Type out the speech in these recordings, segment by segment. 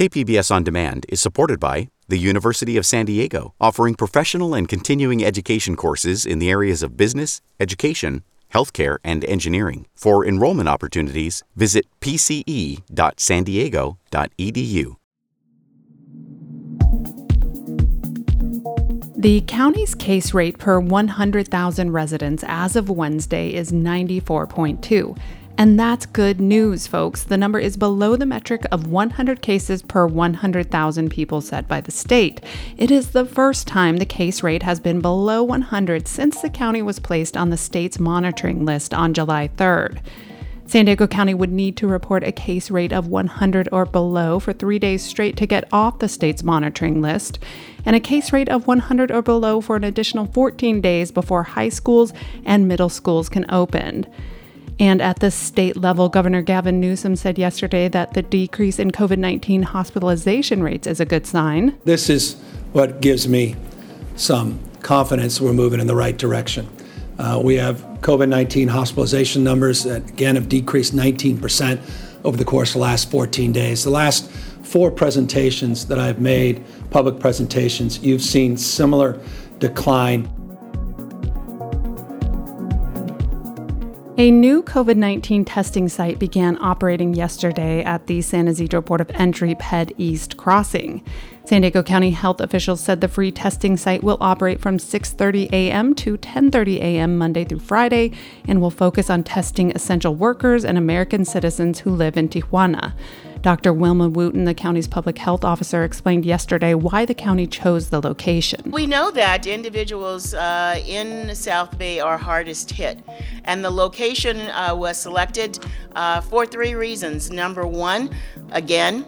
KPBS On Demand is supported by the University of San Diego, offering professional and continuing education courses in the areas of business, education, healthcare, and engineering. For enrollment opportunities, visit pce.sandiego.edu. The county's case rate per 100,000 residents as of Wednesday is 94.2. And that's good news, folks. The number is below the metric of 100 cases per 100,000 people set by the state. It is the first time the case rate has been below 100 since the county was placed on the state's monitoring list on July 3rd. San Diego County would need to report a case rate of 100 or below for three days straight to get off the state's monitoring list, and a case rate of 100 or below for an additional 14 days before high schools and middle schools can open. And at the state level, Governor Gavin Newsom said yesterday that the decrease in COVID 19 hospitalization rates is a good sign. This is what gives me some confidence we're moving in the right direction. Uh, we have COVID 19 hospitalization numbers that, again, have decreased 19% over the course of the last 14 days. The last four presentations that I've made, public presentations, you've seen similar decline. A new COVID 19 testing site began operating yesterday at the San Ysidro Port of Entry Ped East crossing. San Diego County health officials said the free testing site will operate from 6:30 a.m. to 10:30 a.m. Monday through Friday and will focus on testing essential workers and American citizens who live in Tijuana. Dr. Wilma Wooten, the county's public health officer, explained yesterday why the county chose the location. We know that individuals uh, in South Bay are hardest hit, and the location uh, was selected uh, for three reasons. Number one, again,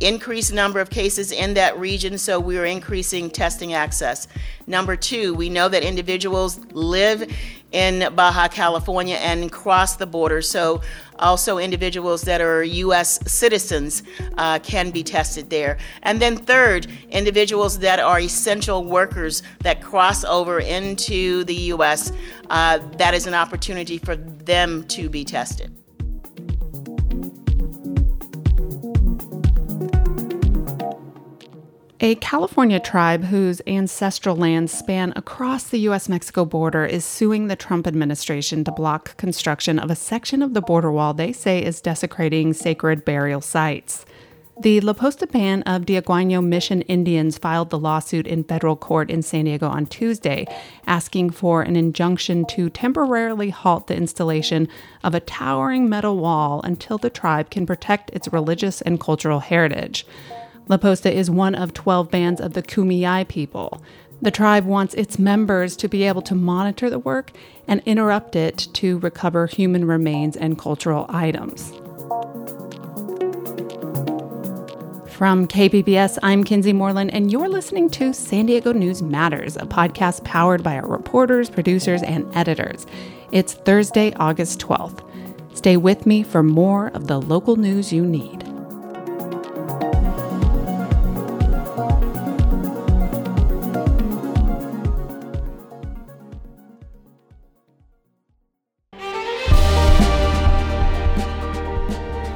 increased number of cases in that region, so we are increasing testing access. Number two, we know that individuals live in Baja California and cross the border, so also individuals that are U.S. citizens uh, can be tested there. And then third, individuals that are essential workers that cross over into the U.S., uh, that is an opportunity for them to be tested. A California tribe whose ancestral lands span across the U.S. Mexico border is suing the Trump administration to block construction of a section of the border wall they say is desecrating sacred burial sites. The La Posta Band of Diegueño Mission Indians filed the lawsuit in federal court in San Diego on Tuesday, asking for an injunction to temporarily halt the installation of a towering metal wall until the tribe can protect its religious and cultural heritage. La Posta is one of 12 bands of the Kumeyaay people. The tribe wants its members to be able to monitor the work and interrupt it to recover human remains and cultural items. From KPBS, I'm Kinsee Morlan, and you're listening to San Diego News Matters, a podcast powered by our reporters, producers, and editors. It's Thursday, August 12th. Stay with me for more of the local news you need.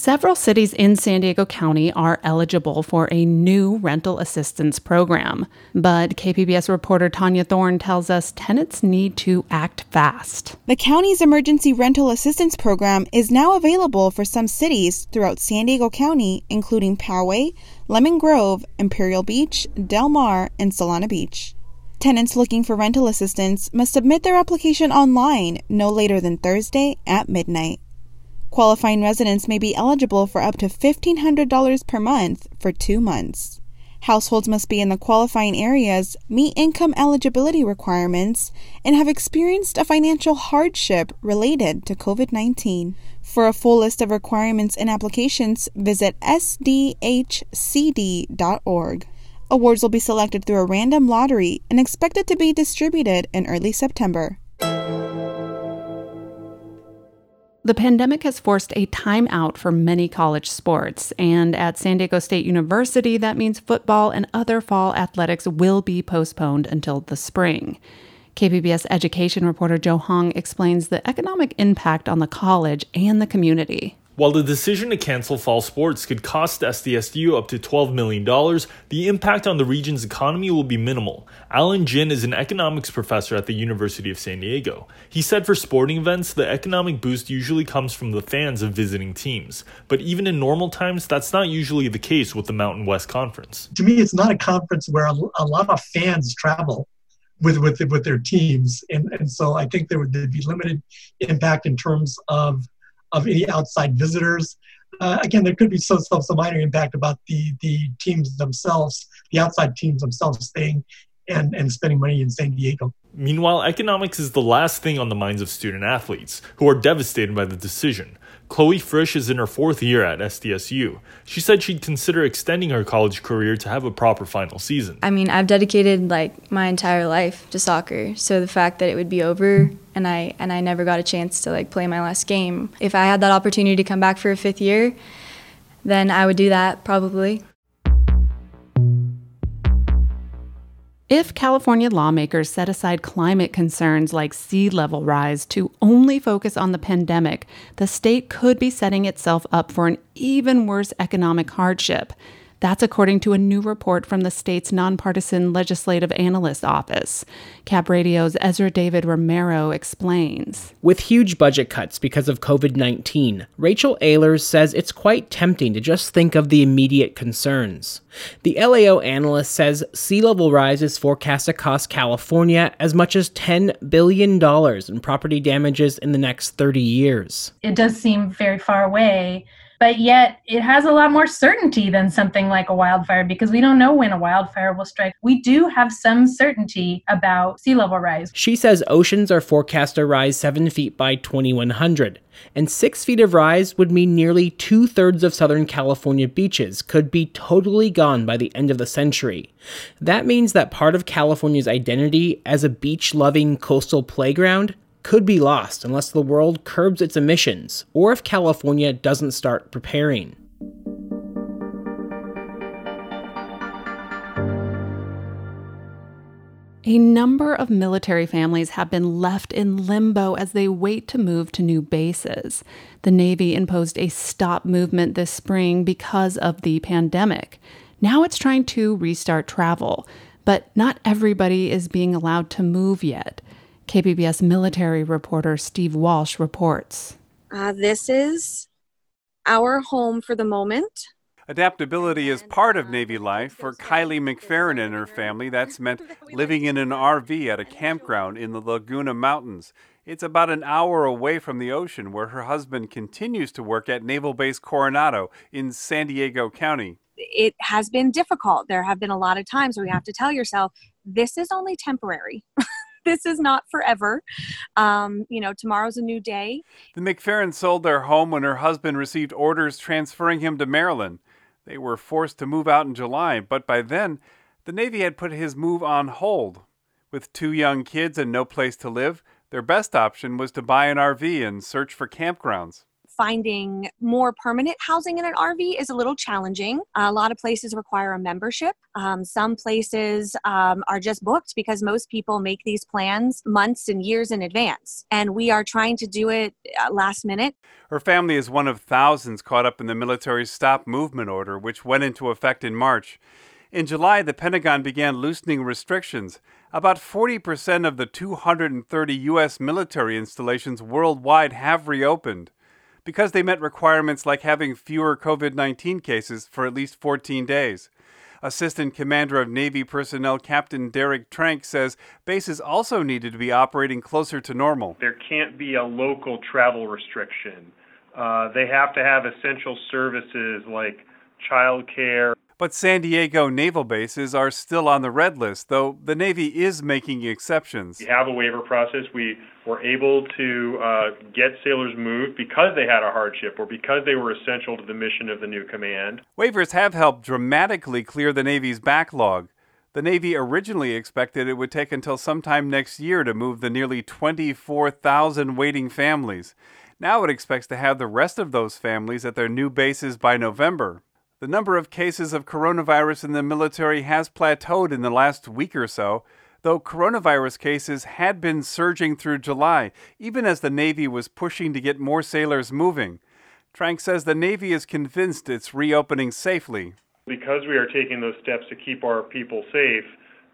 Several cities in San Diego County are eligible for a new rental assistance program. But KPBS reporter Tania Thorne tells us tenants need to act fast. The county's emergency rental assistance program is now available for some cities throughout San Diego County, including Poway, Lemon Grove, Imperial Beach, Del Mar, and Solana Beach. Tenants looking for rental assistance must submit their application online no later than Thursday at midnight. Qualifying residents may be eligible for up to $1,500 per month for two months. Households must be in the qualifying areas, meet income eligibility requirements, and have experienced a financial hardship related to COVID 19. For a full list of requirements and applications, visit sdhcd.org. Awards will be selected through a random lottery and expected to be distributed in early September. The pandemic has forced a timeout for many college sports, and at San Diego State University, that means football and other fall athletics will be postponed until the spring. KPBS education reporter Joe Hong explains the economic impact on the college and the community. While the decision to cancel fall sports could cost SDSU up to $12 million, the impact on the region's economy will be minimal. Alan Gin is an economics professor at the University of San Diego. He said for sporting events, the economic boost usually comes from the fans of visiting teams. But even in normal times, that's not usually the case with the Mountain West Conference. To me, it's not a conference where a, lot of fans travel with with with their teams, and and so I think there would be limited impact in terms of of any outside visitors. Uh, again, there could be some, some, some minor impact about the, the teams themselves, the outside teams themselves staying and, and spending money in San Diego. Meanwhile, economics is the last thing on the minds of student athletes, who are devastated by the decision. Chloe Frisch is in her fourth year at SDSU. She said she'd consider extending her college career to have a proper final season. I mean, I've dedicated like my entire life to soccer, so the fact that it would be over and I and I never got a chance to like play my last game. If I had that opportunity to come back for a fifth year, then I would do that probably. If California lawmakers set aside climate concerns like sea level rise to only focus on the pandemic, the state could be setting itself up for an even worse economic hardship. That's according to a new report from the state's nonpartisan legislative analyst office. Cap Radio's Ezra David Romero explains. With huge budget cuts because of COVID 19, Rachel Ehlers says it's quite tempting to just think of the immediate concerns. The LAO analyst says sea level rise is forecast to cost California as much as $10 billion in property damages in the next 30 years. It does seem very far away but yet it has a lot more certainty than something like a wildfire because we don't know when a wildfire will strike. We do have some certainty about sea level rise. She says oceans are forecast to rise 7 feet by 2100, and 6 feet of rise would mean nearly two thirds of Southern California beaches could be totally gone by the end of the century. That means that part of California's identity as a beach loving coastal playground could be lost unless the world curbs its emissions or if California doesn't start preparing. A number of military families have been left in limbo as they wait to move to new bases. The Navy imposed a stop movement this spring because of the pandemic. Now it's trying to restart travel, but not everybody is being allowed to move yet. KPBS military reporter Steve Walsh reports. Uh, this is our home for the moment. Adaptability is part of Navy life. For Kylie McFerrin and her family, that's meant living in an RV at a campground in the Laguna Mountains. It's about an hour away from the ocean, where her husband continues to work at Naval Base Coronado in San Diego County. It has been difficult. There have been a lot of times where you have to tell yourself, this is only temporary. this is not forever. Um, you know, tomorrow's a new day. The McFerrin sold their home when her husband received orders transferring him to Maryland. They were forced to move out in July, but by then, the Navy had put his move on hold. With two young kids and no place to live, their best option was to buy an RV and search for campgrounds finding more permanent housing in an RV is a little challenging. A lot of places require a membership. Um, some places um, are just booked because most people make these plans months and years in advance. And we are trying to do it uh, last minute. Her family is one of thousands caught up in the military stop movement order, which went into effect in March. In July, the Pentagon began loosening restrictions. About 40% of the 230 U.S. military installations worldwide have reopened because they met requirements like having fewer COVID 19 cases for at least 14 days. Assistant Commander of Navy Personnel Captain Derek Trank says bases also needed to be operating closer to normal. There can't be a local travel restriction Uh, they have to have essential services like childcare. But San Diego naval bases are still on the red list, though the Navy is making exceptions. We have a waiver process. We were able to uh, get sailors moved because they had a hardship or because they were essential to the mission of the new command. Waivers have helped dramatically clear the Navy's backlog. The Navy originally expected it would take until sometime next year to move the nearly 24,000 waiting families. Now it expects to have the rest of those families at their new bases by November. The number of cases of coronavirus in the military has plateaued in the last week or so, though coronavirus cases had been surging through July, even as the Navy was pushing to get more sailors moving. Trank says the Navy is convinced it's reopening safely. Because we are taking those steps to keep our people safe,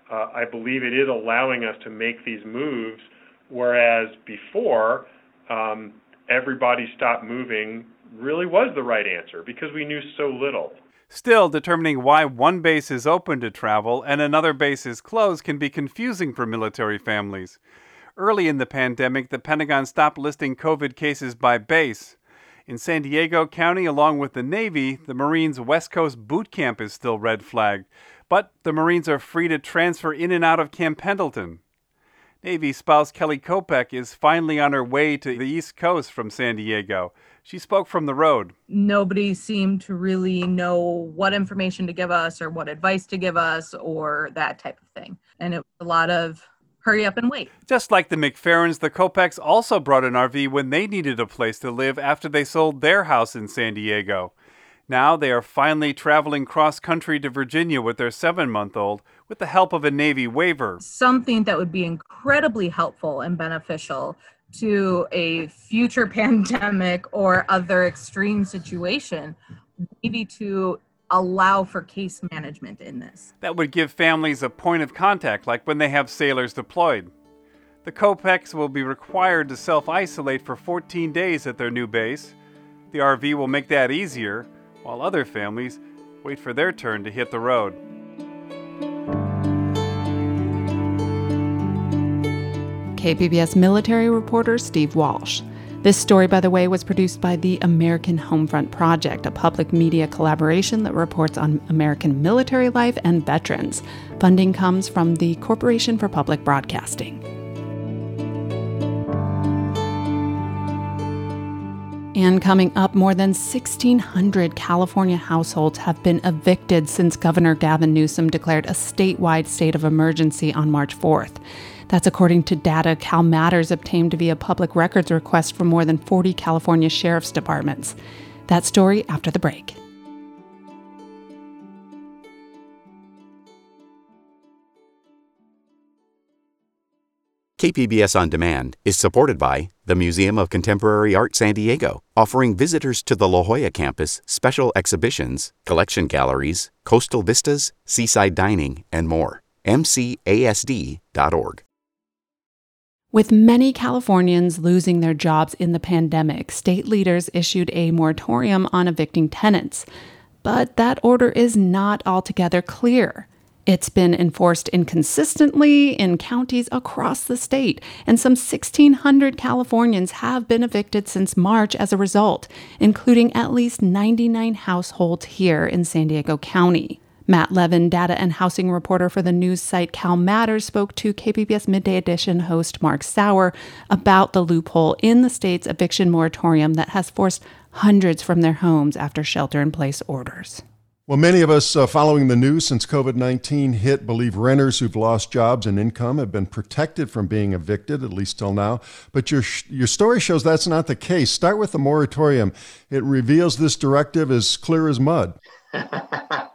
uh, I believe it is allowing us to make these moves, whereas before, um, everybody stopped moving really was the right answer because we knew so little. Still, determining why one base is open to travel and another base is closed can be confusing for military families. Early in the pandemic, the Pentagon stopped listing COVID cases by base. In San Diego County, along with the Navy, the Marines' West Coast boot camp is still red flagged, but the Marines are free to transfer in and out of Camp Pendleton. Navy spouse Kelly Kopec is finally on her way to the East Coast from San Diego. She spoke from the road. Nobody seemed to really know what information to give us or what advice to give us or that type of thing. And it was a lot of hurry up and wait. Just like the McFerrins, the Kopecs also brought an RV when they needed a place to live after they sold their house in San Diego. Now they are finally traveling cross country to Virginia with their seven month old with the help of a Navy waiver. Something that would be incredibly helpful and beneficial to a future pandemic or other extreme situation, maybe to allow for case management in this. That would give families a point of contact, like when they have sailors deployed. The Kopecs will be required to self isolate for 14 days at their new base. The RV will make that easier, while other families wait for their turn to hit the road. KPBS military reporter Steve Walsh. This story, by the way, was produced by the American Homefront Project, a public media collaboration that reports on American military life and veterans. Funding comes from the Corporation for Public Broadcasting. And coming up, more than 1,600 California households have been evicted since Governor Gavin Newsom declared a statewide state of emergency on March 4th. That's according to data CalMatters obtained via public records request from more than 40 California sheriff's departments. That story after the break. KPBS On Demand is supported by the Museum of Contemporary Art San Diego, offering visitors to the La Jolla campus special exhibitions, collection galleries, coastal vistas, seaside dining, and more. MCASD.org. With many Californians losing their jobs in the pandemic, state leaders issued a moratorium on evicting tenants. But that order is not altogether clear. It's been enforced inconsistently in counties across the state, and some 1,600 Californians have been evicted since March as a result, including at least 99 households here in San Diego County. Matt Levin, data and housing reporter for the news site Cal Matters, spoke to KPBS Midday Edition host Mark Sauer about the loophole in the state's eviction moratorium that has forced hundreds from their homes after shelter in place orders. Well, many of us uh, following the news since COVID 19 hit believe renters who've lost jobs and income have been protected from being evicted, at least till now. But your, your story shows that's not the case. Start with the moratorium. It reveals this directive is clear as mud. Uh,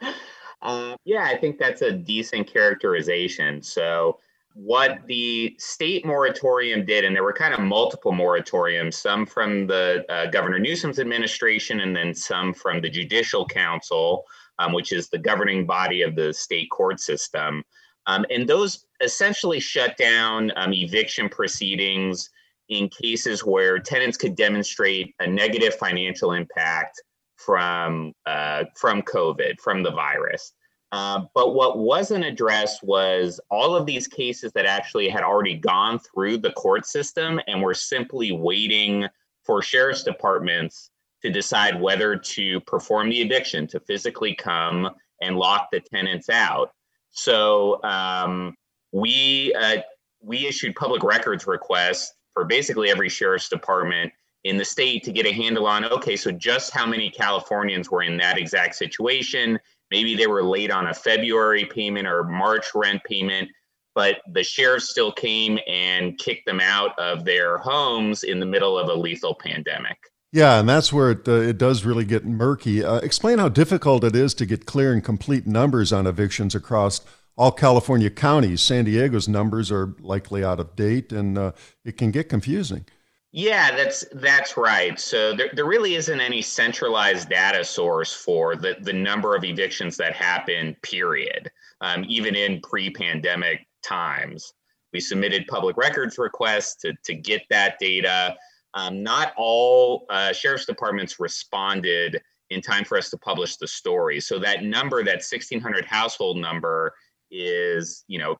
yeah, I think that's a decent characterization. So, what the state moratorium did, and there were kind of multiple moratoriums, some from the uh, Governor Newsom's administration, and then some from the Judicial Council, um, which is the governing body of the state court system. Um, and those essentially shut down um, eviction proceedings in cases where tenants could demonstrate a negative financial impact from uh, from COVID, from the virus. Uh, but what wasn't addressed was all of these cases that actually had already gone through the court system and were simply waiting for sheriff's departments to decide whether to perform the eviction, to physically come and lock the tenants out. So um, we uh, we issued public records requests for basically every sheriff's department in the state to get a handle on okay, so just how many Californians were in that exact situation. Maybe they were late on a February payment or March rent payment, but the sheriff still came and kicked them out of their homes in the middle of a lethal pandemic. Yeah, and that's where it, uh, it does really get murky. Uh, explain how difficult it is to get clear and complete numbers on evictions across all California counties. San Diego's numbers are likely out of date, and uh, it can get confusing. Yeah, that's that's right. So there, there really isn't any centralized data source for the, the number of evictions that happen, period. Um, even in pre-pandemic times. We submitted public records requests to, to get that data. Um, not all uh, sheriff's departments responded in time for us to publish the story. So that number, that 1600 household number, is you know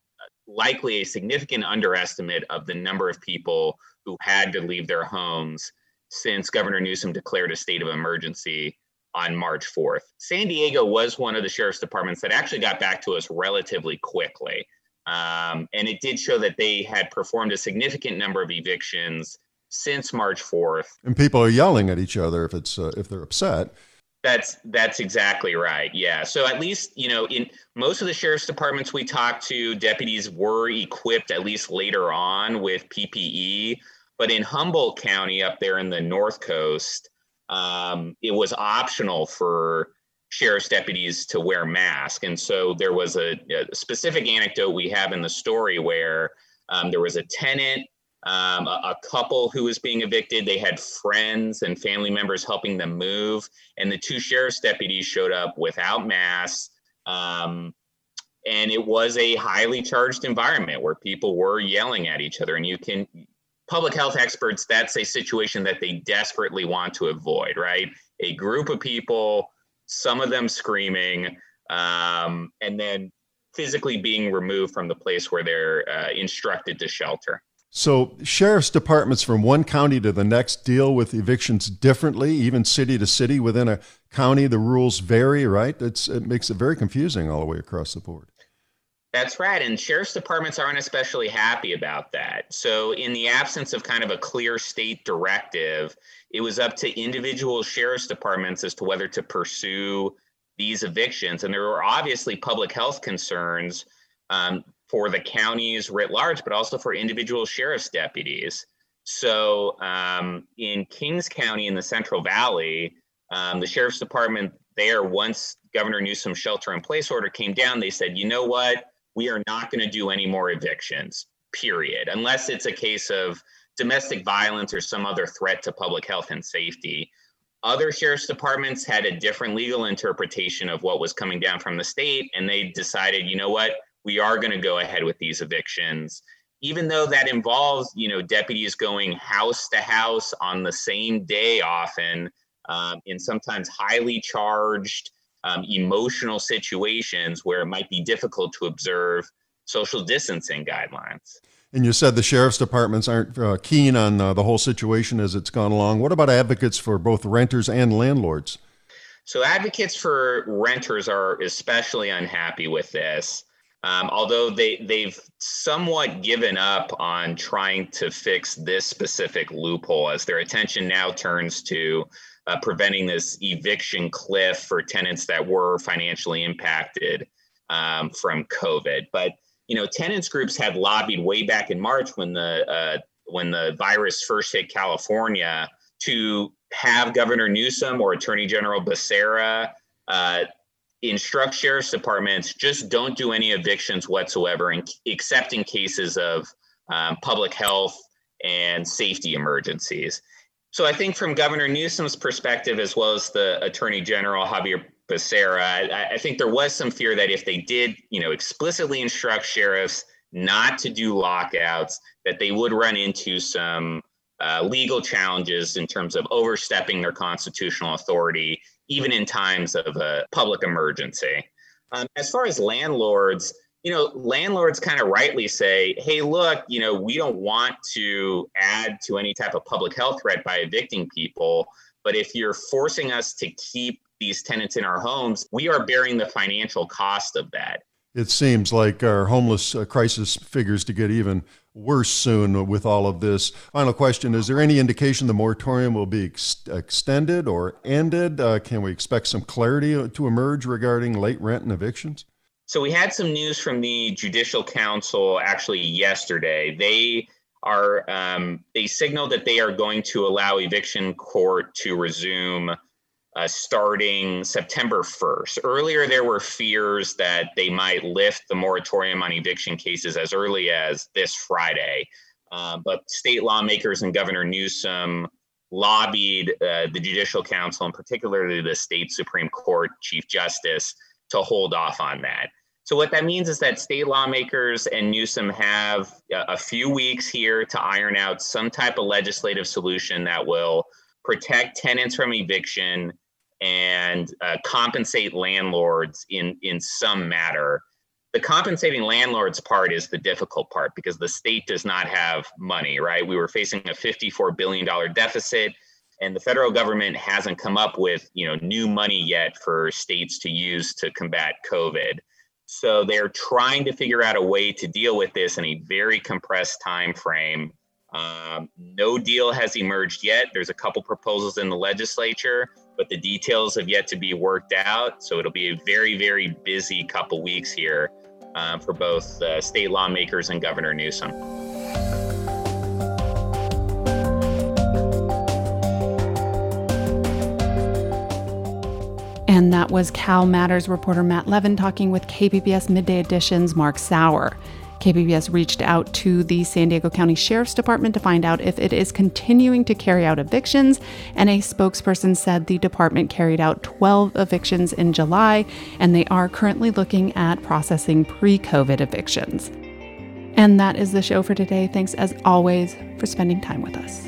likely a significant underestimate of the number of people who had to leave their homes since Governor Newsom declared a state of emergency on March 4th. San Diego was one of the sheriff's departments that actually got back to us relatively quickly. Um, and it did show that they had performed a significant number of evictions since March 4th. And people are yelling at each other if it's uh, if they're upset. That's that's exactly right. Yeah. So at least, you know, in most of the sheriff's departments we talked to, deputies were equipped at least later on with PPE. But in Humboldt County up there in the North Coast, um, it was optional for sheriff's deputies to wear masks. And so there was a, a specific anecdote we have in the story where um, there was a tenant um, a, a, couple who was being evicted. They had friends and family members helping them move, and the two sheriff's deputies showed up without masks. Um, and it was a highly charged environment where people were yelling at each other. And you can, public health experts, that's a situation that they desperately want to avoid, right? A group of people, some of them screaming, um, and then physically being removed from the place where they're uh, instructed to shelter. So, sheriff's departments from one county to the next deal with evictions differently, even city to city within a county. The rules vary, right? It's, it makes it very confusing all the way across the board. That's right. And sheriff's departments aren't especially happy about that. So, in the absence of kind of a clear state directive, it was up to individual sheriff's departments as to whether to pursue these evictions. And there were obviously public health concerns um, for the counties writ large, but also for individual sheriff's deputies. So um, in Kings County in the Central Valley, um, the sheriff's department there, once Governor Newsom's shelter in place order came down, they said, you know what? We are not going to do any more evictions, period, unless it's a case of domestic violence or some other threat to public health and safety. Other sheriff's departments had a different legal interpretation of what was coming down from the state, and they decided, you know what? We are going to go ahead with these evictions. Even though that involves you know deputies going house to house on the same day often um, in sometimes highly charged um, emotional situations where it might be difficult to observe social distancing guidelines. And you said the sheriff's departments aren't uh, keen on uh, the whole situation as it's gone along. What about advocates for both renters and landlords? So advocates for renters are especially unhappy with this um, although they they've somewhat given up on trying to fix this specific loophole, as their attention now turns to uh, preventing this eviction cliff for tenants that were financially impacted um, from COVID. But you know, tenants groups had lobbied way back in March when the uh, when the virus first hit California to have Governor Newsom or Attorney General Becerra uh, instruct sheriff's departments just don't do any evictions whatsoever, in, except in cases of um, public health and safety emergencies. So I think from Governor Newsom's perspective, as well as the Attorney General Xavier Becerra, I, I think there was some fear that if they did, you know, explicitly instruct sheriffs not to do lockouts, that they would run into some uh, legal challenges in terms of overstepping their constitutional authority even in times of a public emergency. Um, as far as landlords, you know, landlords kind of rightly say, hey, look, you know, we don't want to add to any type of public health threat by evicting people. But if you're forcing us to keep these tenants in our homes, we are bearing the financial cost of that. It seems like our homeless uh, crisis figures to get even worse soon with all of this. Final question Is there any indication the moratorium will be ex- extended or ended? Uh, can we expect some clarity to emerge regarding late rent and evictions? So we had some news from the Judicial Council actually yesterday. They are um, they signaled that they are going to allow eviction court to resume uh, starting September 1st. Earlier, there were fears that they might lift the moratorium on eviction cases as early as this Friday. Uh, but state lawmakers and Governor Newsom lobbied uh, the Judicial Council, and particularly the state Supreme Court Chief Justice, to hold off on that. So what that means is that state lawmakers and Newsom have a few weeks here to iron out some type of legislative solution that will protect tenants from eviction and uh, compensate landlords in in some matter. The compensating landlords part is the difficult part because the state does not have money, right? We were facing a 54 billion dollar deficit and the federal government hasn't come up with, you know, new money yet for states to use to combat COVID. So they're trying to figure out a way to deal with this in a very compressed time frame. Um, no deal has emerged yet. There's a couple proposals in the legislature, but the details have yet to be worked out. So it'll be a very, very busy couple weeks here uh, for both uh, state lawmakers and Governor Newsom. And that was Cal Matters reporter Matt Levin talking with KPBS Midday Edition's Mark Sauer. KPBS reached out to the San Diego County Sheriff's Department to find out if it is continuing to carry out evictions, and a spokesperson said the department carried out 12 evictions in July, and they are currently looking at processing pre COVID evictions. And that is the show for today. Thanks as always for spending time with us.